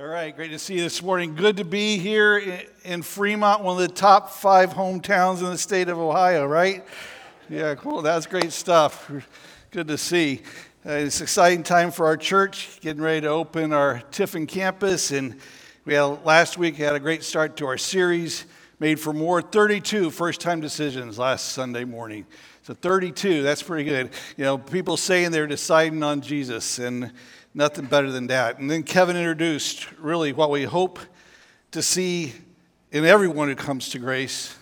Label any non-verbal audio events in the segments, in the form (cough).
All right, great to see you this morning. Good to be here in Fremont, one of the top five hometowns in the state of Ohio, right? Yeah, cool. That's great stuff. Good to see. Uh, it's an exciting time for our church, getting ready to open our Tiffin campus. And we had, last week had a great start to our series, Made for More 32 first time decisions last Sunday morning. So 32, that's pretty good. You know, people saying they're deciding on Jesus. And Nothing better than that. And then Kevin introduced really what we hope to see in everyone who comes to grace.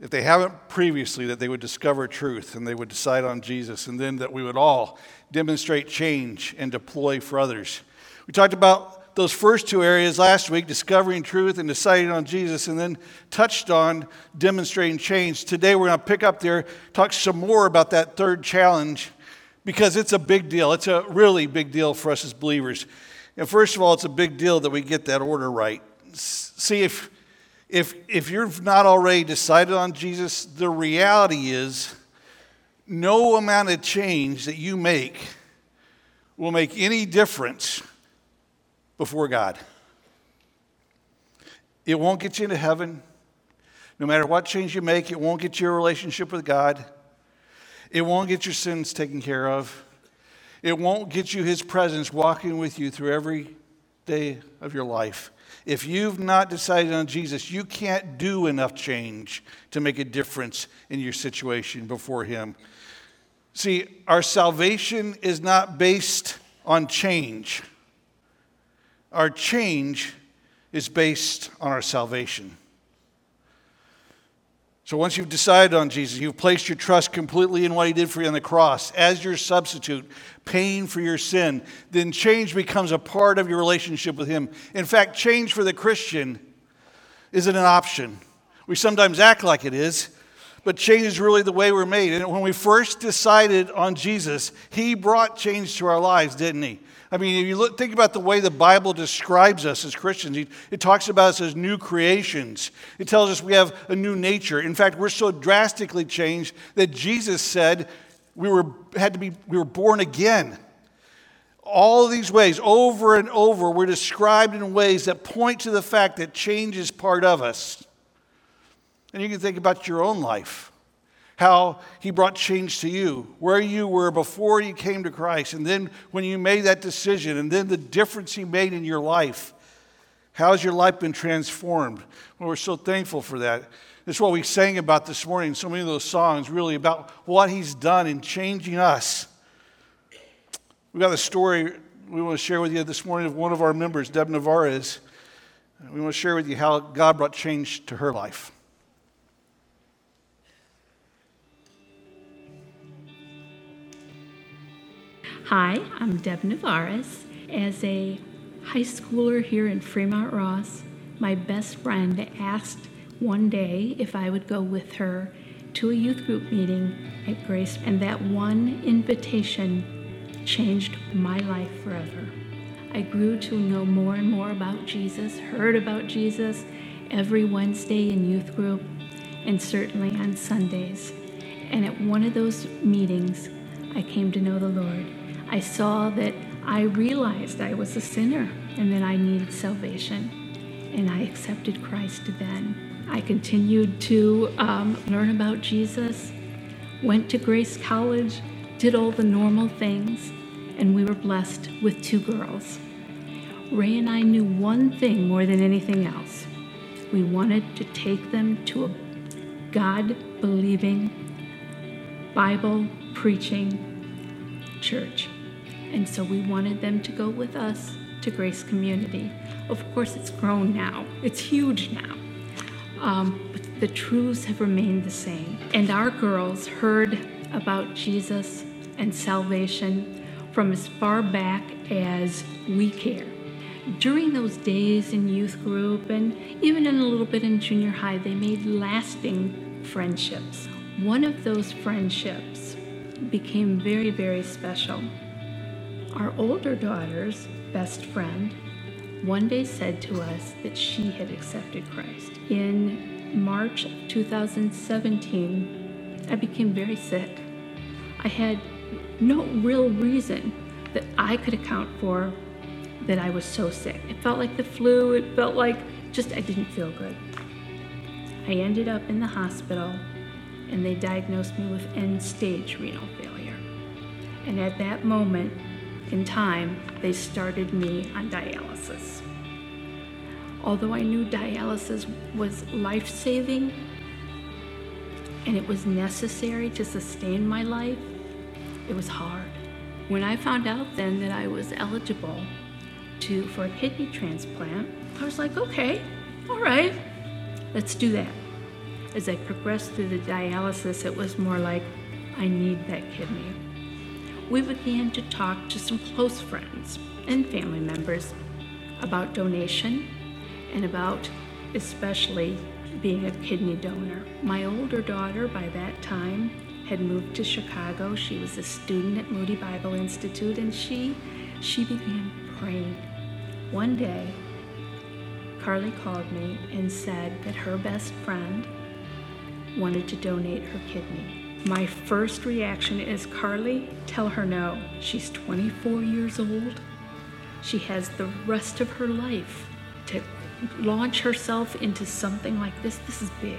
If they haven't previously, that they would discover truth and they would decide on Jesus, and then that we would all demonstrate change and deploy for others. We talked about those first two areas last week discovering truth and deciding on Jesus, and then touched on demonstrating change. Today we're going to pick up there, talk some more about that third challenge because it's a big deal. It's a really big deal for us as believers. And first of all, it's a big deal that we get that order right. See, if, if, if you've not already decided on Jesus, the reality is no amount of change that you make will make any difference before God. It won't get you into heaven. No matter what change you make, it won't get you a relationship with God. It won't get your sins taken care of. It won't get you His presence walking with you through every day of your life. If you've not decided on Jesus, you can't do enough change to make a difference in your situation before Him. See, our salvation is not based on change, our change is based on our salvation. So once you've decided on Jesus, you've placed your trust completely in what he did for you on the cross as your substitute, paying for your sin, then change becomes a part of your relationship with him. In fact, change for the Christian isn't an option. We sometimes act like it is, but change is really the way we're made. And when we first decided on Jesus, he brought change to our lives, didn't he? I mean, if you look, think about the way the Bible describes us as Christians, it talks about us as new creations. It tells us we have a new nature. In fact, we're so drastically changed that Jesus said we were, had to be, we were born again. All these ways, over and over, we're described in ways that point to the fact that change is part of us. And you can think about your own life how he brought change to you, where you were before you came to Christ, and then when you made that decision, and then the difference he made in your life. How has your life been transformed? Well, we're so thankful for that. That's what we sang about this morning, so many of those songs, really about what he's done in changing us. We got a story we want to share with you this morning of one of our members, Deb Navarez. We want to share with you how God brought change to her life. Hi, I'm Deb Navarez. As a high schooler here in Fremont Ross, my best friend asked one day if I would go with her to a youth group meeting at Grace, and that one invitation changed my life forever. I grew to know more and more about Jesus, heard about Jesus every Wednesday in youth group, and certainly on Sundays. And at one of those meetings, I came to know the Lord. I saw that I realized I was a sinner and that I needed salvation. And I accepted Christ then. I continued to um, learn about Jesus, went to Grace College, did all the normal things, and we were blessed with two girls. Ray and I knew one thing more than anything else. We wanted to take them to a God believing, Bible preaching church. And so we wanted them to go with us to Grace Community. Of course, it's grown now, it's huge now. Um, but the truths have remained the same. And our girls heard about Jesus and salvation from as far back as we care. During those days in youth group and even in a little bit in junior high, they made lasting friendships. One of those friendships became very, very special. Our older daughter's best friend one day said to us that she had accepted Christ. In March of 2017, I became very sick. I had no real reason that I could account for that I was so sick. It felt like the flu, it felt like just I didn't feel good. I ended up in the hospital and they diagnosed me with end stage renal failure. And at that moment in time, they started me on dialysis. Although I knew dialysis was life saving and it was necessary to sustain my life, it was hard. When I found out then that I was eligible to for a kidney transplant, I was like, okay, all right, let's do that. As I progressed through the dialysis, it was more like, I need that kidney. We began to talk to some close friends and family members about donation and about especially being a kidney donor. My older daughter, by that time, had moved to Chicago. She was a student at Moody Bible Institute, and she she began praying. One day, Carly called me and said that her best friend wanted to donate her kidney. My first reaction is Carly, tell her no. She's 24 years old. She has the rest of her life to launch herself into something like this. This is big.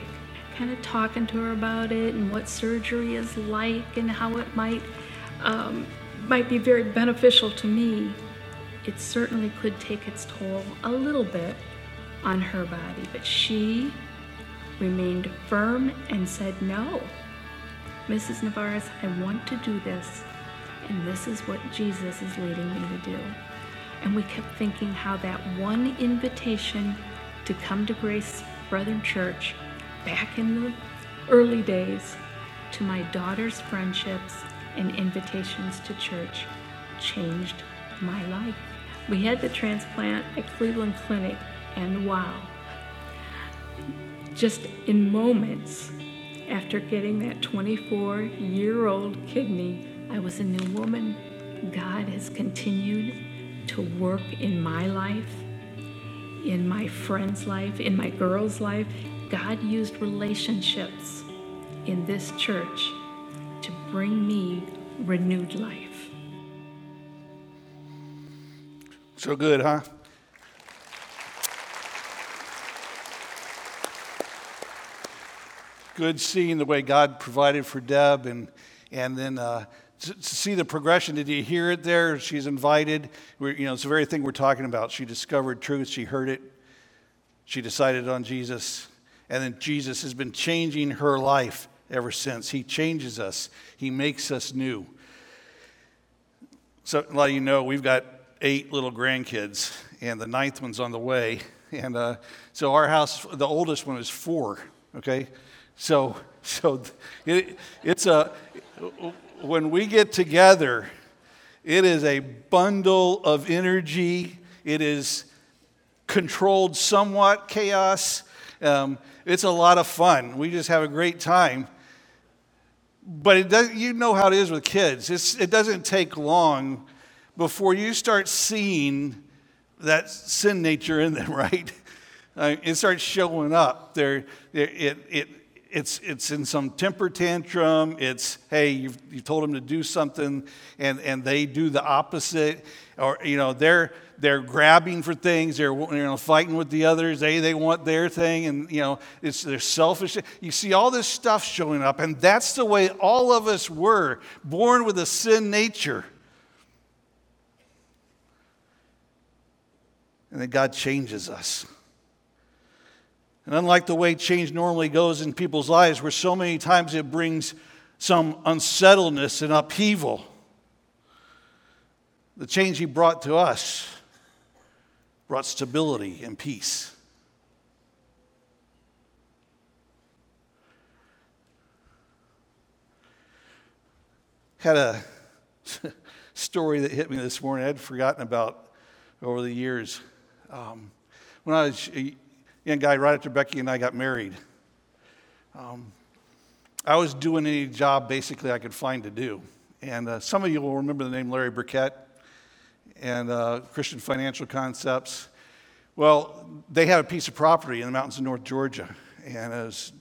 Kind of talking to her about it and what surgery is like and how it might um, might be very beneficial to me. It certainly could take its toll a little bit on her body, but she remained firm and said, No, Mrs. Navarez, I want to do this, and this is what Jesus is leading me to do. And we kept thinking how that one invitation to come to Grace Brethren Church back in the early days to my daughter's friendships and invitations to church changed my life. We had the transplant at Cleveland Clinic, and wow, just in moments after getting that 24 year old kidney, I was a new woman. God has continued to work in my life, in my friend's life, in my girl's life. God used relationships in this church to bring me renewed life. So good, huh? Good seeing the way God provided for Deb and, and then uh, to, see the progression. Did you hear it there? She's invited. We're, you know, it's the very thing we're talking about. She discovered truth, she heard it, she decided on Jesus, and then Jesus has been changing her life ever since. He changes us, He makes us new. So, a lot of you know we've got eight little grandkids, and the ninth one's on the way. And uh, so, our house, the oldest one is four, okay? So, so it, it's a, when we get together, it is a bundle of energy. It is controlled somewhat chaos. Um, it's a lot of fun. We just have a great time. But it does, you know how it is with kids. It's, it doesn't take long before you start seeing that sin nature in them, (laughs) right? Uh, it starts showing up. There, it, it, it's, it's in some temper tantrum. It's, hey, you've, you told them to do something and, and they do the opposite. Or, you know, they're, they're grabbing for things. They're you know, fighting with the others. They, they want their thing. And, you know, it's, they're selfish. You see all this stuff showing up. And that's the way all of us were, born with a sin nature. And then God changes us. And unlike the way change normally goes in people's lives, where so many times it brings some unsettledness and upheaval, the change he brought to us brought stability and peace. Had a (laughs) story that hit me this morning I'd forgotten about over the years. Um, when I was young guy right after Becky and I got married. Um, I was doing any job basically I could find to do. And uh, some of you will remember the name Larry Burkett and uh, Christian Financial Concepts. Well, they had a piece of property in the mountains of North Georgia, and it was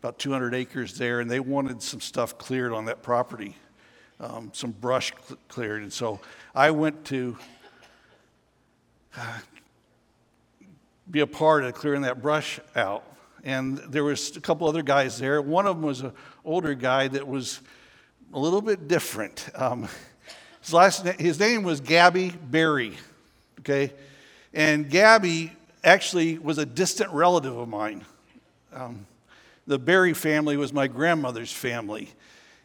about 200 acres there, and they wanted some stuff cleared on that property, um, some brush cl- cleared. And so I went to uh, be a part of clearing that brush out. And there was a couple other guys there. One of them was an older guy that was a little bit different. Um, his, last na- his name was Gabby Berry, okay? And Gabby actually was a distant relative of mine. Um, the Berry family was my grandmother's family.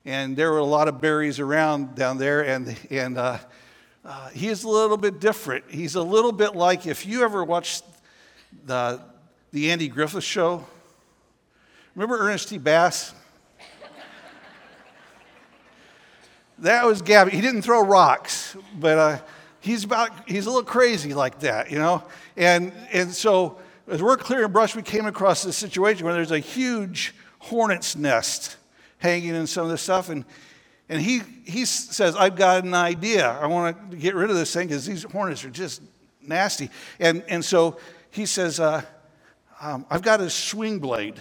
And there were a lot of Berrys around down there, and, and uh, uh, he is a little bit different. He's a little bit like if you ever watched the, the Andy Griffith show. Remember Ernest T. Bass? that was Gabby. He didn't throw rocks, but uh, he's about he's a little crazy like that, you know. And and so as we're clearing brush, we came across this situation where there's a huge hornet's nest hanging in some of this stuff, and and he he says, "I've got an idea. I want to get rid of this thing because these hornets are just nasty." And and so he says, uh, um, "I've got a swing blade."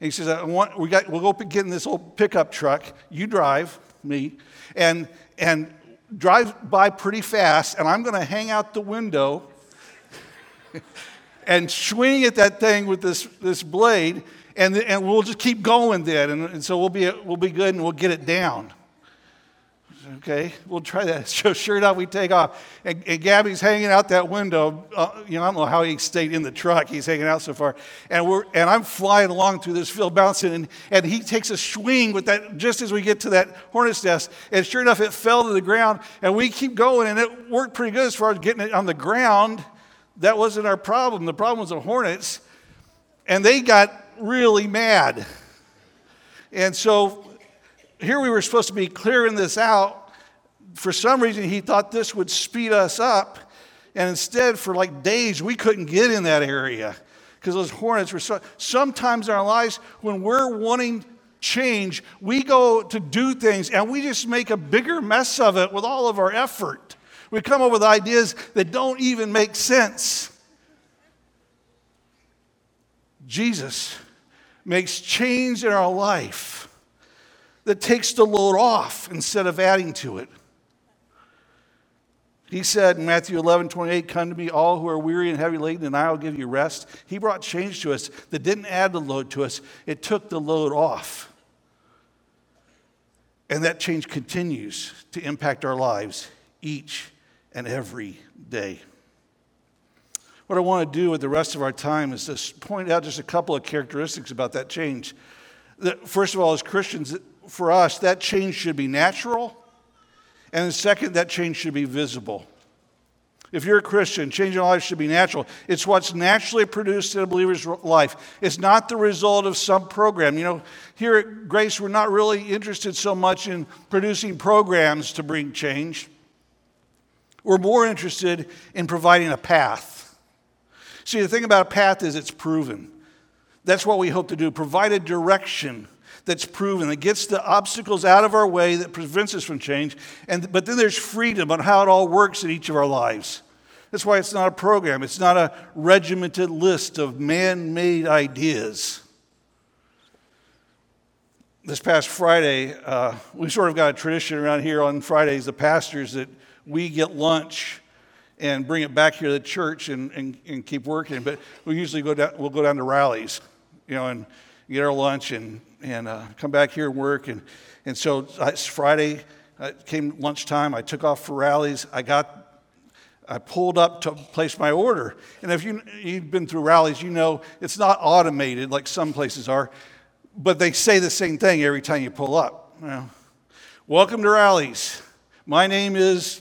And he says, I want, we got, we'll go get in this old pickup truck. You drive me, and, and drive by pretty fast, and I'm going to hang out the window (laughs) and swing at that thing with this, this blade, and, and we'll just keep going then. And, and so we'll be, we'll be good and we'll get it down. Okay, we'll try that. (laughs) So sure enough, we take off. And, and Gabby's hanging out that window. Uh, you know, I don't know how he stayed in the truck. He's hanging out so far. And, we're, and I'm flying along through this field, bouncing. And, and he takes a swing with that just as we get to that hornet's nest. And sure enough, it fell to the ground. And we keep going. And it worked pretty good as far as getting it on the ground. That wasn't our problem. The problem was the hornets. And they got really mad. And so here we were supposed to be clearing this out. For some reason, he thought this would speed us up. And instead, for like days, we couldn't get in that area because those hornets were so. Sometimes in our lives, when we're wanting change, we go to do things and we just make a bigger mess of it with all of our effort. We come up with ideas that don't even make sense. Jesus makes change in our life that takes the load off instead of adding to it. He said in Matthew 11, 28, Come to me, all who are weary and heavy laden, and I will give you rest. He brought change to us that didn't add the load to us, it took the load off. And that change continues to impact our lives each and every day. What I want to do with the rest of our time is just point out just a couple of characteristics about that change. First of all, as Christians, for us, that change should be natural and the second, that change should be visible. If you're a Christian, change in life should be natural. It's what's naturally produced in a believer's life. It's not the result of some program. You know, here at Grace, we're not really interested so much in producing programs to bring change. We're more interested in providing a path. See, the thing about a path is it's proven. That's what we hope to do provide a direction that's proven, that gets the obstacles out of our way, that prevents us from change. And, but then there's freedom on how it all works in each of our lives. That's why it's not a program, it's not a regimented list of man made ideas. This past Friday, uh, we sort of got a tradition around here on Fridays, the pastors, that we get lunch and bring it back here to the church and, and, and keep working. But we usually go down, we'll go down to Rally's, you know, and get our lunch and, and uh, come back here and work. And, and so it's Friday, uh, came lunchtime, I took off for Rally's. I got I pulled up to place my order. And if you, you've been through Rally's, you know it's not automated like some places are, but they say the same thing every time you pull up. You know, Welcome to Rally's. My name is,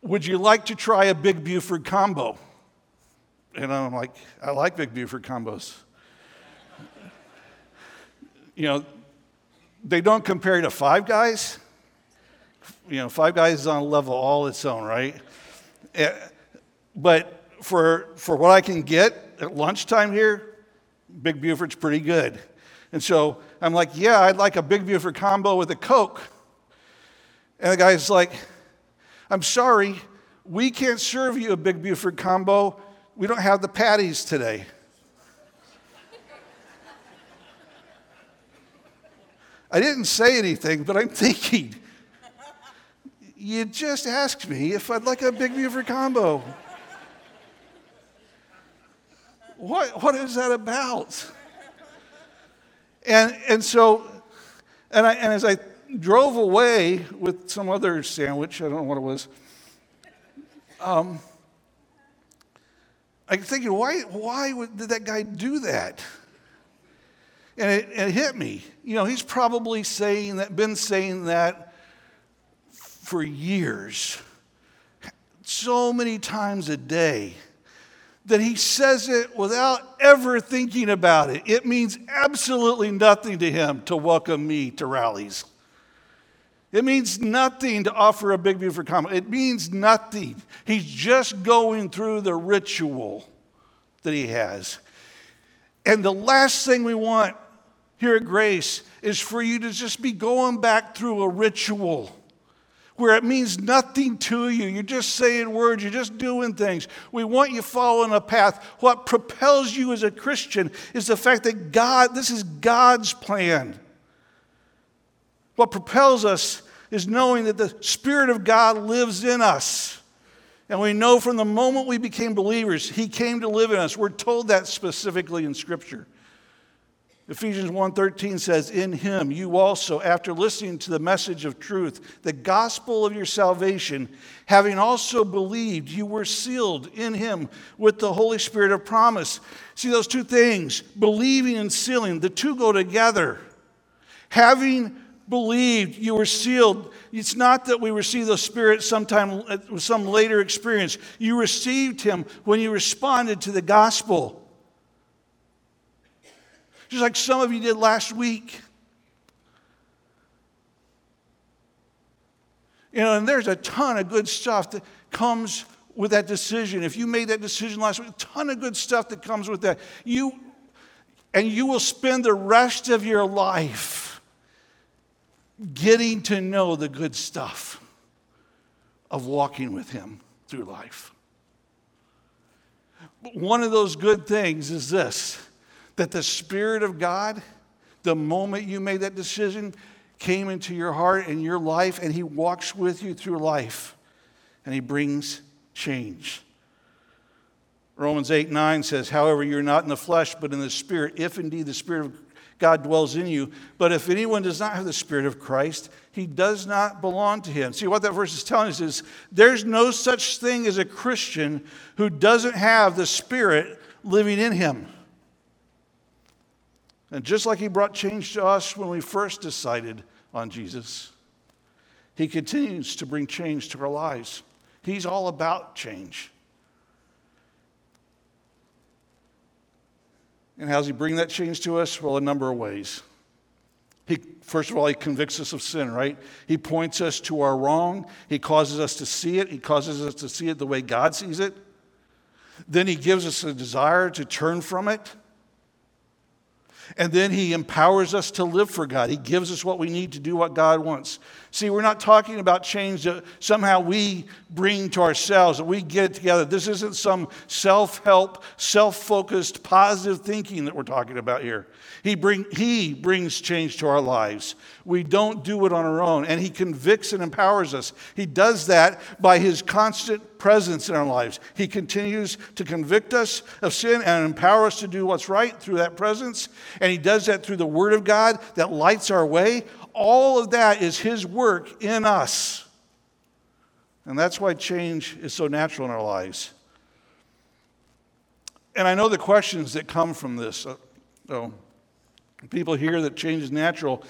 would you like to try a Big Buford combo? And I'm like, I like Big Buford combos you know, they don't compare to Five Guys. You know, Five Guys is on a level all its own, right? Eh, but for, for what I can get at lunchtime here, Big Buford's pretty good. And so I'm like, yeah, I'd like a Big Buford combo with a Coke. And the guy's like, I'm sorry, we can't serve you a Big Buford combo. We don't have the patties today. I didn't say anything, but I'm (laughs) thinking, You just asked me if I'd like a Big Buford combo. what, what is that about? And, and so, and, I, and as I drove away with some other sandwich, I don't know what it was, um, I'm thinking, why, why would, did that guy do that? And it, it hit me. You know, he's probably saying that, been saying that for years, so many times a day, that he says it without ever thinking about it. It means absolutely nothing to him to welcome me to Rally's. It means nothing to offer a Big Buford comment. It means nothing. He's just going through the ritual that he has. And the last thing we want here at Grace is for you to just be going back through a ritual where it means nothing to you. You're just saying words, you're just doing things. We want you following a path. What propels you as a Christian is the fact that God, this is God's plan. What propels us is knowing that the Spirit of God lives in us. And we know from the moment we became believers, He came to live in us. We're told that specifically in Scripture. Ephesians 1:13 says, "In him you also after listening to the message of truth, the gospel of your salvation, having also believed, you were sealed in him with the Holy Spirit of promise." See those two things, believing and sealing, the two go together. Having believed, you were sealed. It's not that we receive the Spirit sometime, uh, some later experience. You received Him when you responded to the gospel. Just like some of you did last week. You know, and there's a ton of good stuff that comes with that decision. If you made that decision last week, a ton of good stuff that comes with that. You and you will spend the rest of your life getting to know the good stuff of walking with Him through life. But one of those good things is this that the Spirit of God, the moment you made that decision, came into your heart and your life, and He walks with you through life, and He brings change. Romans 8 9 says, However, you're not in the flesh, but in the Spirit, if indeed the Spirit of God dwells in you. But if anyone does not have the Spirit of Christ, he does not belong to him. See, what that verse is telling us is there's no such thing as a Christian who doesn't have the Spirit living in him. And just like he brought change to us when we first decided on Jesus, he continues to bring change to our lives. He's all about change. And how does he bring that change to us? Well, a number of ways. He, first of all, he convicts us of sin, right? He points us to our wrong. He causes us to see it. He causes us to see it the way God sees it. Then he gives us a desire to turn from it. And then he empowers us to live for God. He gives us what we need to do what God wants. See, we're not talking about change that somehow we bring to ourselves, that we get it together. This isn't some self help, self focused, positive thinking that we're talking about here. He, bring, he brings change to our lives. We don't do it on our own, and He convicts and empowers us. He does that by His constant presence in our lives. He continues to convict us of sin and empower us to do what's right through that presence, and He does that through the Word of God that lights our way. All of that is His work in us. And that's why change is so natural in our lives. And I know the questions that come from this. Uh, oh, People hear that change is natural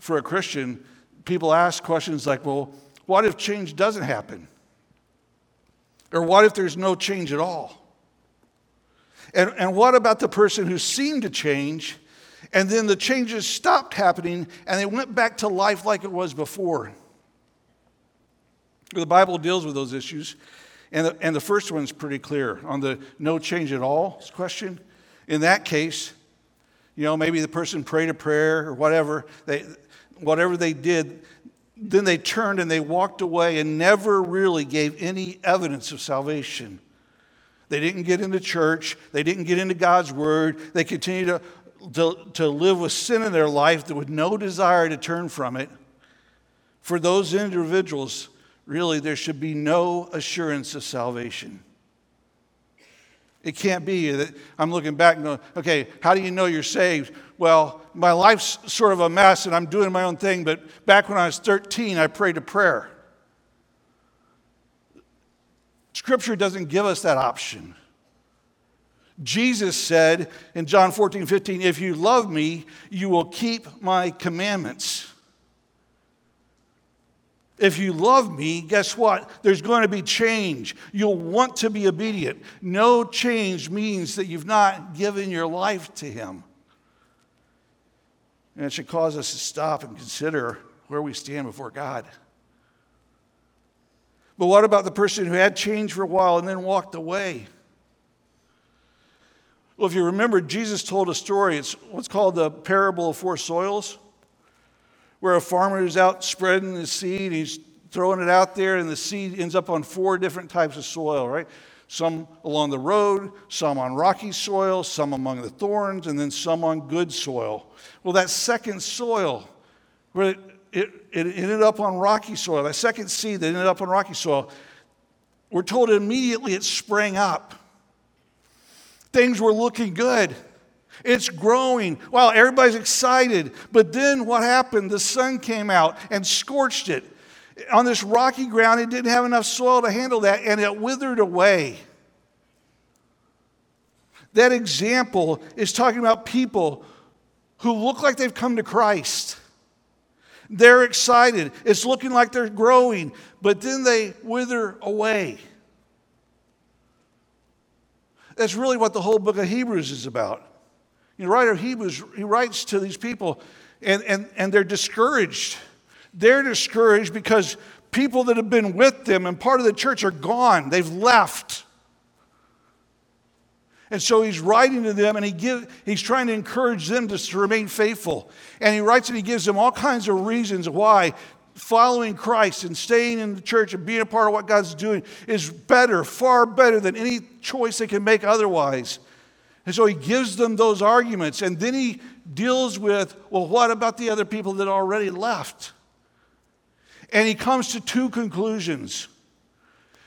for a Christian. People ask questions like, well, what if change doesn't happen? Or what if there's no change at all? And, and what about the person who seemed to change and then the changes stopped happening and they went back to life like it was before? The Bible deals with those issues. And the, and the first one's pretty clear on the no change at all question. In that case, you know, maybe the person prayed a prayer or whatever. They, whatever they did, then they turned and they walked away and never really gave any evidence of salvation. They didn't get into church. They didn't get into God's word. They continued to, to, to live with sin in their life with no desire to turn from it. For those individuals, really there should be no assurance of salvation. It can't be that I'm looking back and going, okay, how do you know you're saved? Well, my life's sort of a mess and I'm doing my own thing, but back when I was 13, I prayed a prayer. Scripture doesn't give us that option. Jesus said in John 14, 15, If you love me, you will keep my commandments. If you love me, guess what? There's going to be change. You'll want to be obedient. No change means that you've not given your life to Him. And it should cause us to stop and consider where we stand before God. But what about the person who had change for a while and then walked away? Well, if you remember, Jesus told a story. It's what's called the parable of four soils, where a farmer is out spreading the seed, he's throwing it out there, and the seed ends up on four different types of soil, right? Some along the road, some on rocky soil, some among the thorns, and then some on good soil. Well, that second soil, where it, it, it ended up on rocky soil, that second seed that ended up on rocky soil, we're told immediately it sprang up. Things were looking good. It's growing. Wow, everybody's excited. But then what happened? The sun came out and scorched it. On this rocky ground, it didn't have enough soil to handle that, and it withered away. That example is talking about people who look like they've come to Christ. They're excited. It's looking like they're growing, but then they wither away. That's really what the whole book of Hebrews is about. The writer of Hebrews, he writes to these people, and, and, and they're discouraged. They're discouraged because people that have been with them and part of the church are gone, they've left. And so he's writing to them and he give, he's trying to encourage them to, to remain faithful. And he writes and he gives them all kinds of reasons why following Christ and staying in the church and being a part of what God's doing is better, far better than any choice they can make otherwise. And so he gives them those arguments, and then he deals with, well, what about the other people that already left? And he comes to two conclusions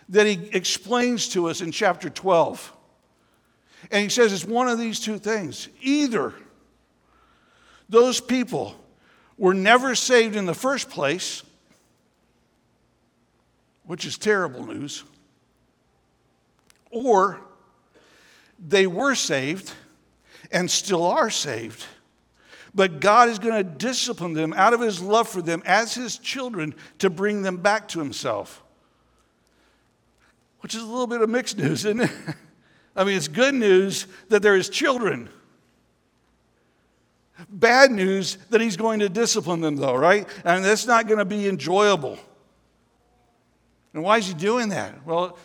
that he explains to us in chapter 12. And he says it's one of these two things. Either those people were never saved in the first place, which is terrible news, or they were saved and still are saved. But God is going to discipline them out of his love for them as his children to bring them back to himself. Which is a little bit of mixed news, isn't it? (laughs) I mean, it's good news that there is children. Bad news that he's going to discipline them, though, right? And that's not going to be enjoyable. And why is he doing that? Well,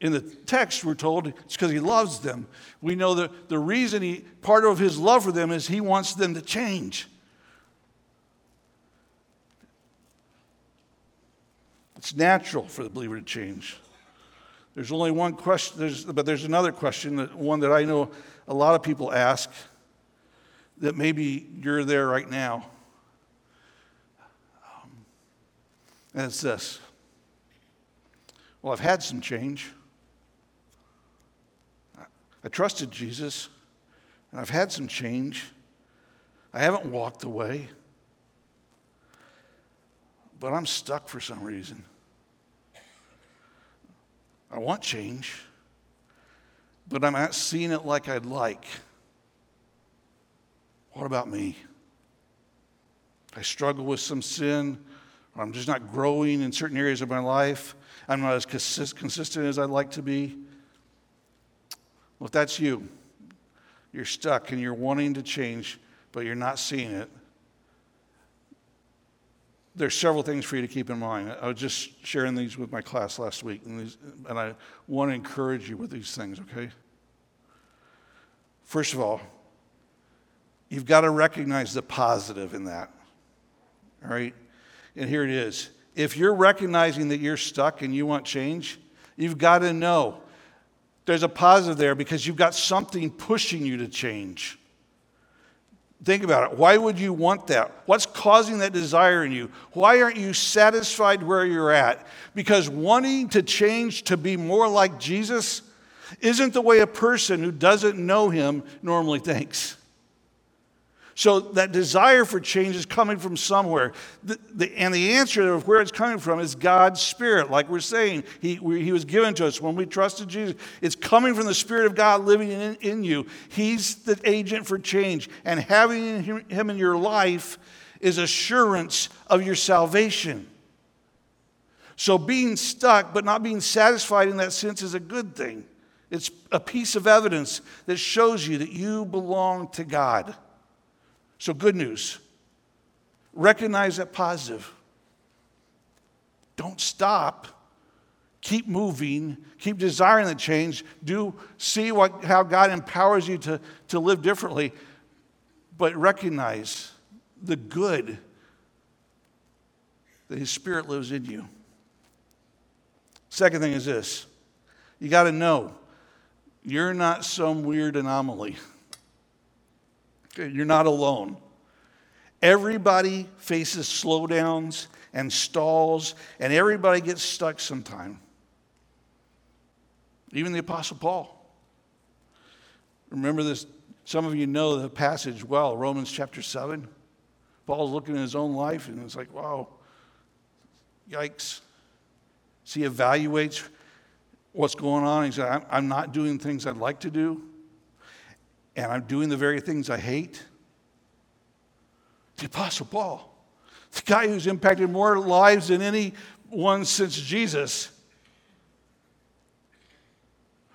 in the text, we're told it's because he loves them. We know that the reason he, part of his love for them is he wants them to change. It's natural for the believer to change. There's only one question, there's, but there's another question, that, one that I know a lot of people ask that maybe you're there right now. Um, and it's this Well, I've had some change. I trusted Jesus, and I've had some change. I haven't walked away, but I'm stuck for some reason. I want change, but I'm not seeing it like I'd like. What about me? I struggle with some sin, or I'm just not growing in certain areas of my life. I'm not as consistent as I'd like to be. Well, if that's you, you're stuck and you're wanting to change, but you're not seeing it. There's several things for you to keep in mind. I was just sharing these with my class last week, and, these, and I want to encourage you with these things, okay? First of all, You've got to recognize the positive in that. All right? And here it is. If you're recognizing that you're stuck and you want change, you've got to know there's a positive there because you've got something pushing you to change. Think about it. Why would you want that? What's causing that desire in you? Why aren't you satisfied where you're at? Because wanting to change to be more like Jesus isn't the way a person who doesn't know him normally thinks. So that desire for change is coming from somewhere. The, the, and the answer of where it's coming from is God's Spirit. Like we're saying, he, we, he was given to us when we trusted Jesus. It's coming from the Spirit of God living in, in you. He's the agent for change. And having him in your life is assurance of your salvation. So being stuck but not being satisfied in that sense is a good thing. It's a piece of evidence that shows you that you belong to God. So, good news. Recognize that positive. Don't stop. Keep moving. Keep desiring the change. Do see what, how God empowers you to, to live differently. But recognize the good that His Spirit lives in you. Second thing is this you got to know you're not some weird anomaly. You're not alone. Everybody faces slowdowns and stalls, and everybody gets stuck sometime. Even the Apostle Paul. Remember this, some of you know the passage well, Romans chapter 7. Paul's looking at his own life, and it's like, wow, yikes. So he evaluates what's going on. He said, I'm not doing things I'd like to do and I'm doing the very things I hate? The Apostle Paul, the guy who's impacted more lives than anyone since Jesus.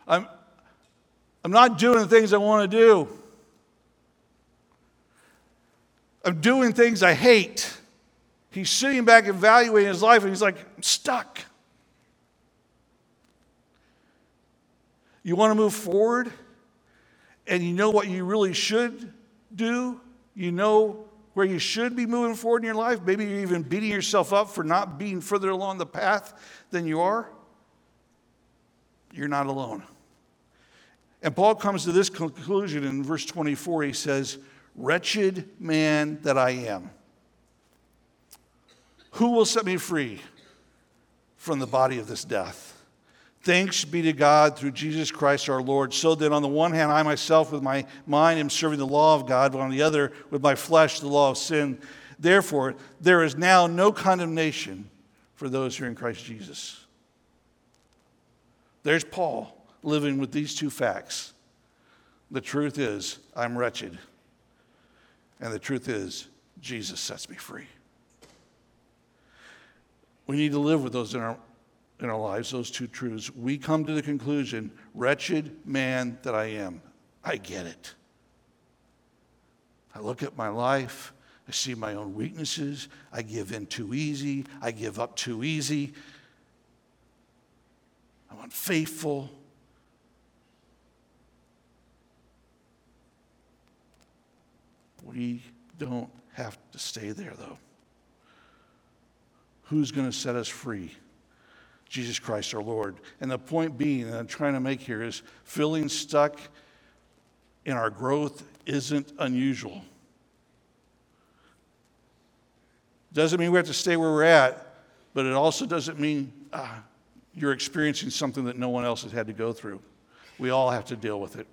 I'm, I'm not doing the things I want to do. I'm doing things I hate. He's sitting back evaluating his life and he's like, I'm stuck. You want to move forward? And you know what you really should do, you know where you should be moving forward in your life, maybe you're even beating yourself up for not being further along the path than you are, you're not alone. And Paul comes to this conclusion in verse 24. He says, Wretched man that I am, who will set me free from the body of this death? Thanks be to God through Jesus Christ our Lord. So that on the one hand, I myself with my mind am serving the law of God, but on the other, with my flesh, the law of sin. Therefore, there is now no condemnation for those who are in Christ Jesus. There's Paul living with these two facts. The truth is, I'm wretched. And the truth is, Jesus sets me free. We need to live with those in our in our lives, those two truths, we come to the conclusion wretched man that I am. I get it. I look at my life, I see my own weaknesses, I give in too easy, I give up too easy, I'm unfaithful. We don't have to stay there, though. Who's going to set us free? Jesus Christ our Lord. And the point being that I'm trying to make here is feeling stuck in our growth isn't unusual. Doesn't mean we have to stay where we're at, but it also doesn't mean ah, you're experiencing something that no one else has had to go through. We all have to deal with it.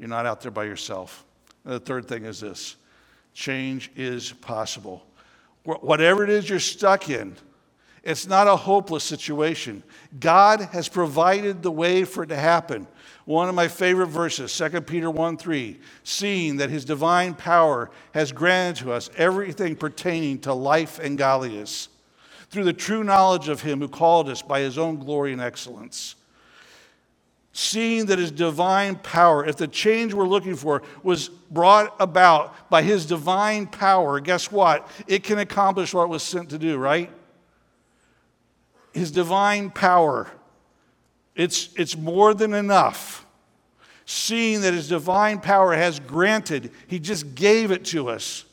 You're not out there by yourself. And the third thing is this change is possible. Whatever it is you're stuck in, it's not a hopeless situation. God has provided the way for it to happen. One of my favorite verses, 2 Peter 1 3, seeing that his divine power has granted to us everything pertaining to life and godliness through the true knowledge of him who called us by his own glory and excellence. Seeing that his divine power, if the change we're looking for was brought about by his divine power, guess what? It can accomplish what it was sent to do, right? His divine power. It's, it's more than enough. Seeing that his divine power has granted, he just gave it to us.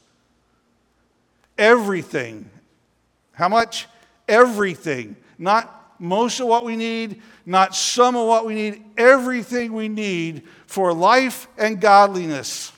Everything. How much? Everything. Not most of what we need, not some of what we need, everything we need for life and godliness.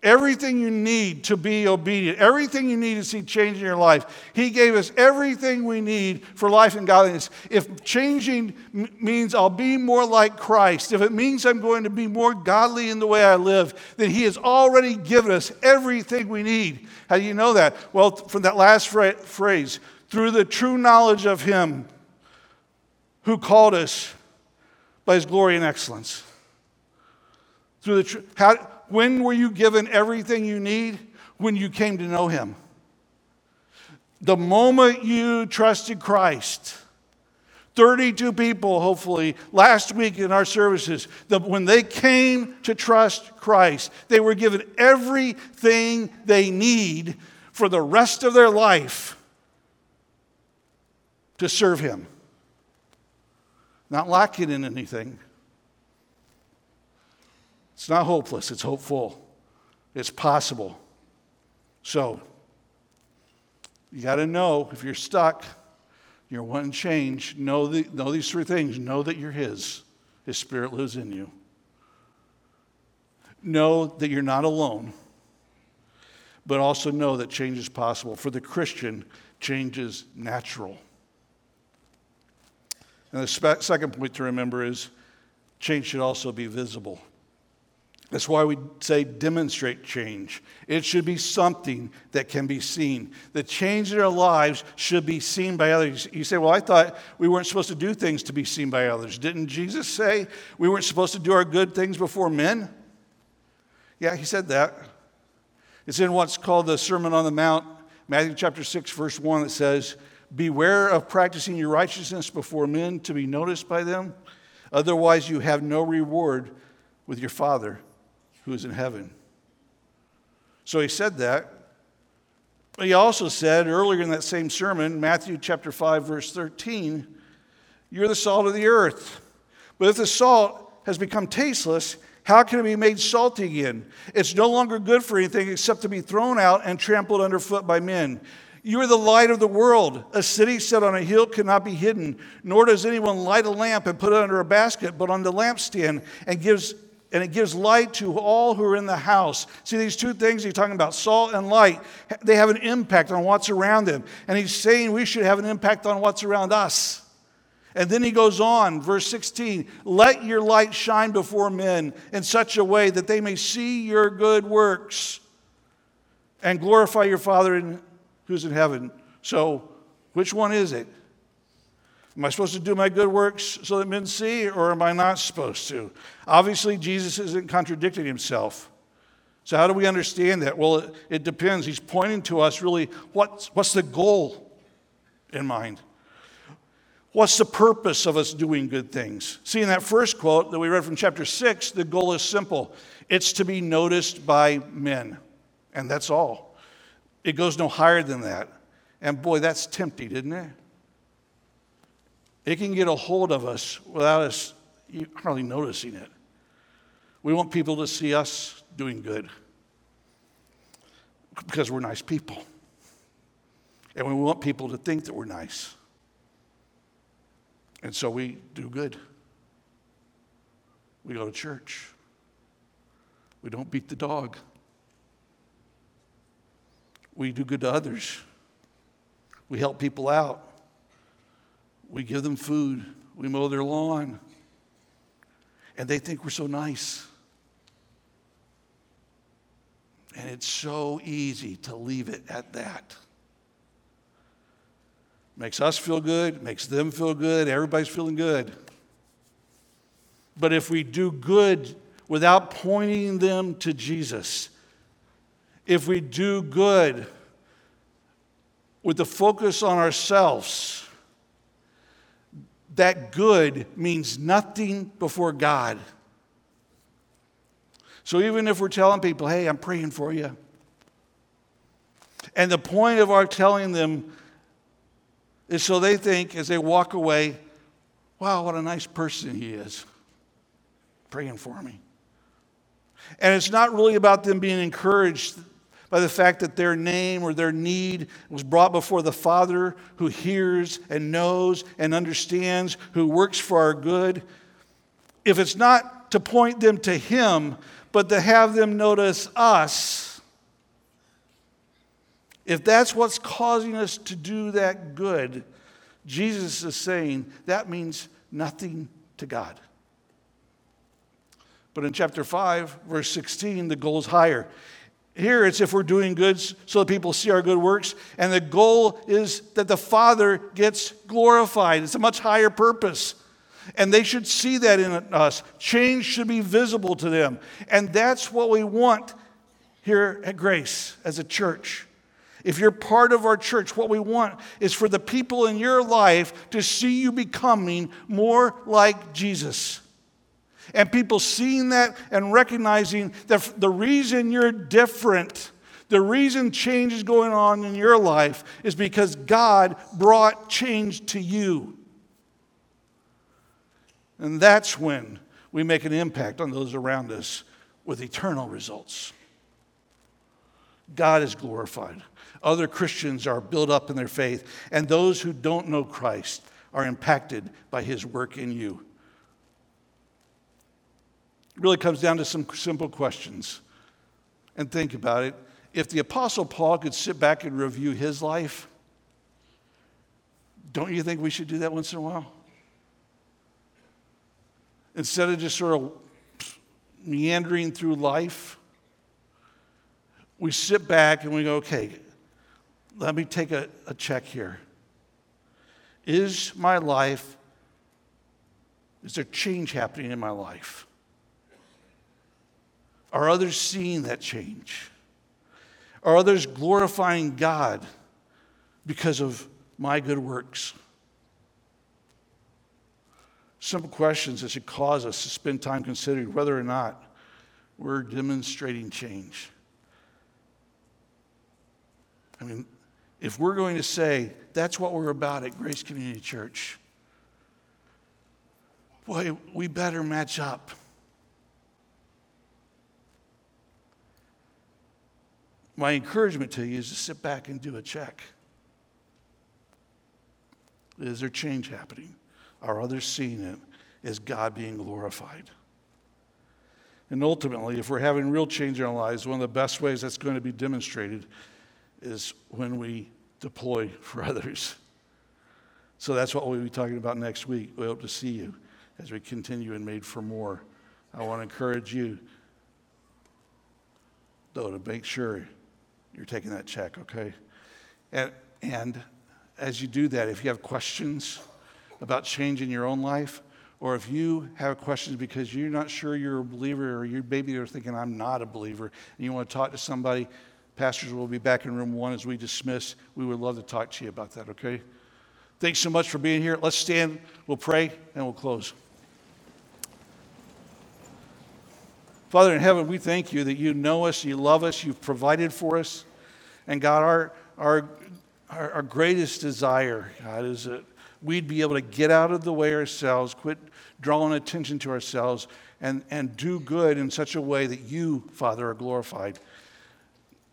Everything you need to be obedient, everything you need to see change in your life. He gave us everything we need for life and godliness. If changing m- means I'll be more like Christ, if it means I'm going to be more godly in the way I live, then He has already given us everything we need. How do you know that? Well, from that last fra- phrase, through the true knowledge of Him who called us by His glory and excellence. Through the tr- how, when were you given everything you need? When you came to know Him. The moment you trusted Christ, 32 people, hopefully, last week in our services, the, when they came to trust Christ, they were given everything they need for the rest of their life to serve Him. Not lacking in anything. It's not hopeless, it's hopeful. It's possible. So, you got to know if you're stuck, you're wanting change, know, the, know these three things. Know that you're His, His Spirit lives in you. Know that you're not alone, but also know that change is possible. For the Christian, change is natural. And the spe- second point to remember is change should also be visible. That's why we say demonstrate change. It should be something that can be seen. The change in our lives should be seen by others. You say, Well, I thought we weren't supposed to do things to be seen by others. Didn't Jesus say we weren't supposed to do our good things before men? Yeah, he said that. It's in what's called the Sermon on the Mount, Matthew chapter 6, verse 1, that says, Beware of practicing your righteousness before men to be noticed by them. Otherwise, you have no reward with your Father who is in heaven. So he said that. He also said earlier in that same sermon, Matthew chapter 5, verse 13, You're the salt of the earth. But if the salt has become tasteless, how can it be made salty again? It's no longer good for anything except to be thrown out and trampled underfoot by men. You are the light of the world. A city set on a hill cannot be hidden, nor does anyone light a lamp and put it under a basket, but on the lampstand, and gives and it gives light to all who are in the house. See, these two things he's talking about, salt and light, they have an impact on what's around them. And he's saying we should have an impact on what's around us. And then he goes on, verse 16 let your light shine before men in such a way that they may see your good works and glorify your Father in, who's in heaven. So, which one is it? Am I supposed to do my good works so that men see, or am I not supposed to? Obviously, Jesus isn't contradicting himself. So, how do we understand that? Well, it, it depends. He's pointing to us really what's, what's the goal in mind? What's the purpose of us doing good things? See, in that first quote that we read from chapter 6, the goal is simple it's to be noticed by men. And that's all. It goes no higher than that. And boy, that's tempting, isn't it? It can get a hold of us without us hardly noticing it. We want people to see us doing good because we're nice people. And we want people to think that we're nice. And so we do good. We go to church. We don't beat the dog. We do good to others. We help people out. We give them food. We mow their lawn. And they think we're so nice. And it's so easy to leave it at that. Makes us feel good, makes them feel good, everybody's feeling good. But if we do good without pointing them to Jesus, if we do good with the focus on ourselves, that good means nothing before God. So even if we're telling people, hey, I'm praying for you, and the point of our telling them is so they think as they walk away, wow, what a nice person he is, praying for me. And it's not really about them being encouraged by the fact that their name or their need was brought before the Father who hears and knows and understands, who works for our good. If it's not to point them to Him, but to have them notice us. If that's what's causing us to do that good, Jesus is saying that means nothing to God. But in chapter 5, verse 16, the goal is higher. Here it's if we're doing good so that people see our good works, and the goal is that the Father gets glorified. It's a much higher purpose. And they should see that in us. Change should be visible to them. And that's what we want here at Grace as a church. If you're part of our church, what we want is for the people in your life to see you becoming more like Jesus. And people seeing that and recognizing that the reason you're different, the reason change is going on in your life is because God brought change to you. And that's when we make an impact on those around us with eternal results. God is glorified. Other Christians are built up in their faith, and those who don't know Christ are impacted by his work in you. Really comes down to some simple questions. And think about it. If the Apostle Paul could sit back and review his life, don't you think we should do that once in a while? Instead of just sort of meandering through life, we sit back and we go, okay, let me take a, a check here. Is my life, is there change happening in my life? Are others seeing that change? Are others glorifying God because of my good works? Simple questions that should cause us to spend time considering whether or not we're demonstrating change. I mean, if we're going to say that's what we're about at Grace Community Church, boy, we better match up. My encouragement to you is to sit back and do a check. Is there change happening? Are others seeing it? Is God being glorified? And ultimately, if we're having real change in our lives, one of the best ways that's going to be demonstrated is when we deploy for (laughs) others. So that's what we'll be talking about next week. We hope to see you as we continue and made for more. I want to encourage you, though, to make sure you're taking that check, okay? And, and as you do that, if you have questions about changing your own life, or if you have questions because you're not sure you're a believer, or you maybe you're thinking, I'm not a believer, and you want to talk to somebody, pastors will be back in room one as we dismiss. We would love to talk to you about that, okay? Thanks so much for being here. Let's stand, we'll pray, and we'll close. Father in heaven, we thank you that you know us, you love us, you've provided for us. And God, our, our, our, greatest desire, God, is that we'd be able to get out of the way ourselves, quit drawing attention to ourselves, and, and do good in such a way that you, Father, are glorified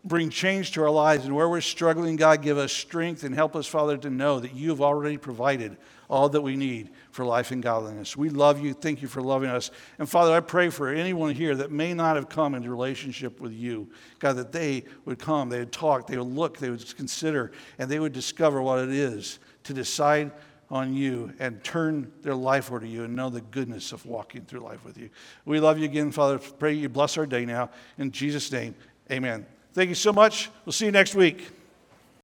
bring change to our lives. And where we're struggling, God, give us strength and help us, Father, to know that you have already provided all that we need for life and godliness. We love you. Thank you for loving us. And Father, I pray for anyone here that may not have come into relationship with you, God, that they would come, they would talk, they would look, they would consider, and they would discover what it is to decide on you and turn their life over to you and know the goodness of walking through life with you. We love you again, Father. Pray you bless our day now. In Jesus' name, amen. Thank you so much. We'll see you next week.